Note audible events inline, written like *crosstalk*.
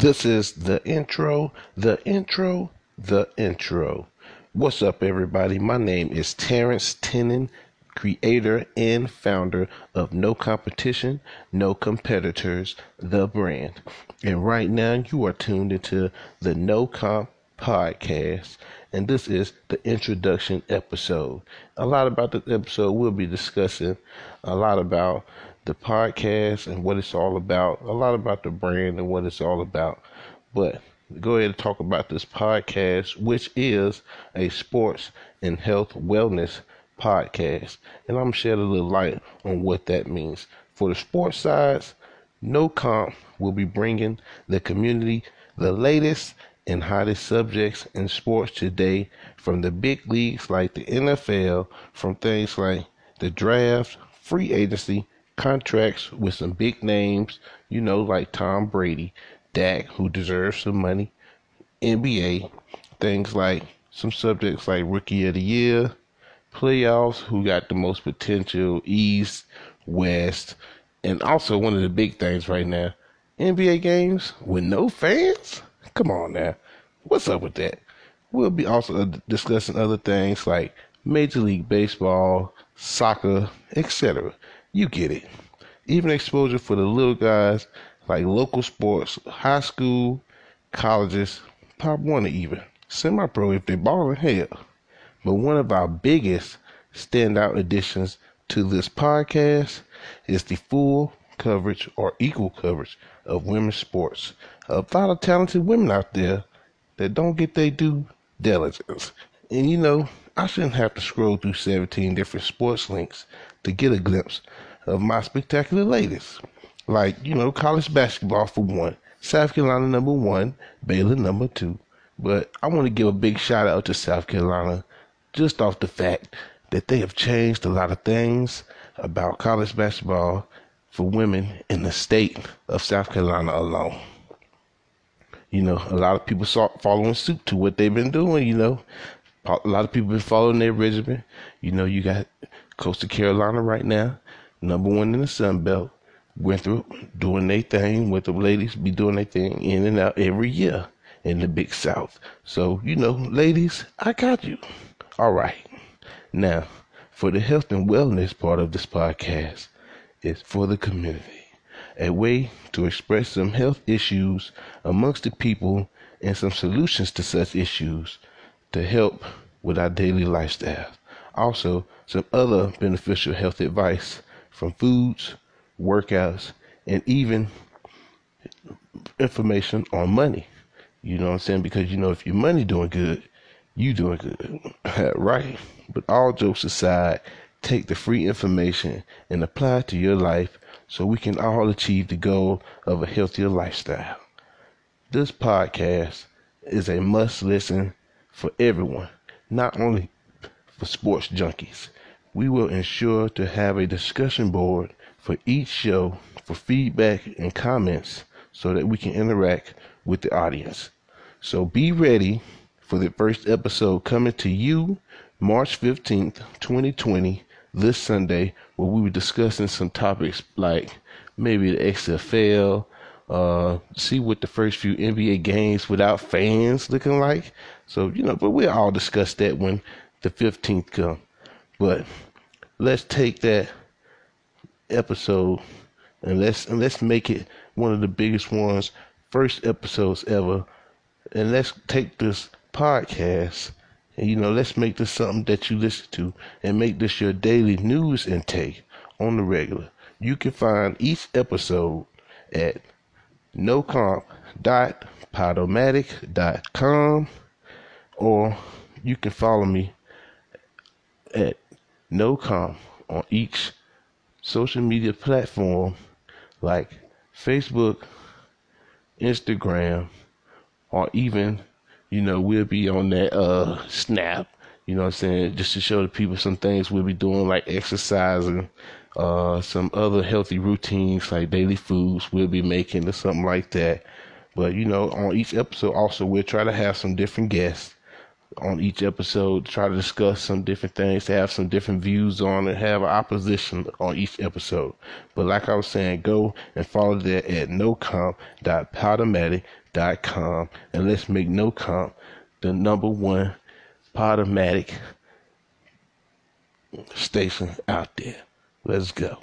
This is the intro, the intro, the intro. What's up, everybody? My name is Terrence Tennant, creator and founder of No Competition, No Competitors, the brand. And right now, you are tuned into the No Comp podcast, and this is the introduction episode. A lot about this episode, we'll be discussing a lot about the podcast and what it's all about, a lot about the brand and what it's all about. But go ahead and talk about this podcast, which is a sports and health wellness podcast. And I'm shed a little light on what that means. For the sports sides, no comp will be bringing the community the latest and hottest subjects in sports today from the big leagues like the NFL, from things like the draft, free agency, contracts with some big names, you know, like Tom Brady, Dak, who deserves some money, NBA, things like some subjects like Rookie of the Year, playoffs, who got the most potential, East, West, and also one of the big things right now, NBA games with no fans? Come on now. What's up with that? We'll be also uh, discussing other things like Major League Baseball, soccer, etc. You get it. Even exposure for the little guys like local sports, high school, colleges, Pop Warner even. Semi pro if they're balling hell. But one of our biggest standout additions to this podcast is the full coverage or equal coverage of women's sports. A lot of talented women out there that don't get their due diligence. And you know, I shouldn't have to scroll through 17 different sports links to get a glimpse of my spectacular ladies. Like, you know, college basketball for one, South Carolina number one, Baylor number two. But I want to give a big shout out to South Carolina just off the fact that they have changed a lot of things about college basketball for women in the state of South Carolina alone. You know, a lot of people saw following suit to what they've been doing, you know. A lot of people been following their regimen. You know, you got Coastal Carolina right now, number one in the Sun Belt. Winthrop doing their thing with the ladies be doing their thing in and out every year in the big south. So, you know, ladies, I got you. All right. Now, for the health and wellness part of this podcast, it's for the community. A way to express some health issues amongst the people and some solutions to such issues to help with our daily lifestyle. Also, some other beneficial health advice from foods, workouts, and even information on money. You know what I'm saying? Because you know if your money doing good, you doing good. *laughs* right? But all jokes aside, take the free information and apply it to your life so we can all achieve the goal of a healthier lifestyle. This podcast is a must listen for everyone, not only for sports junkies. We will ensure to have a discussion board for each show for feedback and comments so that we can interact with the audience. So be ready for the first episode coming to you March 15th, 2020, this Sunday, where we were discussing some topics like maybe the XFL, uh, see what the first few NBA games without fans looking like. So, you know, but we'll all discuss that when the 15th come. But let's take that episode and let's and let's make it one of the biggest ones, first episodes ever. And let's take this podcast and you know, let's make this something that you listen to and make this your daily news intake on the regular. You can find each episode at nocomp.podomatic.com or you can follow me at nocomp on each social media platform like Facebook, Instagram, or even, you know, we'll be on that uh snap, you know what I'm saying, just to show the people some things we'll be doing like exercising, uh some other healthy routines like daily foods we'll be making or something like that. But you know, on each episode also we'll try to have some different guests on each episode, try to discuss some different things, to have some different views on it, have opposition on each episode. But like I was saying, go and follow that at nocomp.podomatic.com and let's make nocomp the number one Podomatic station out there. Let's go.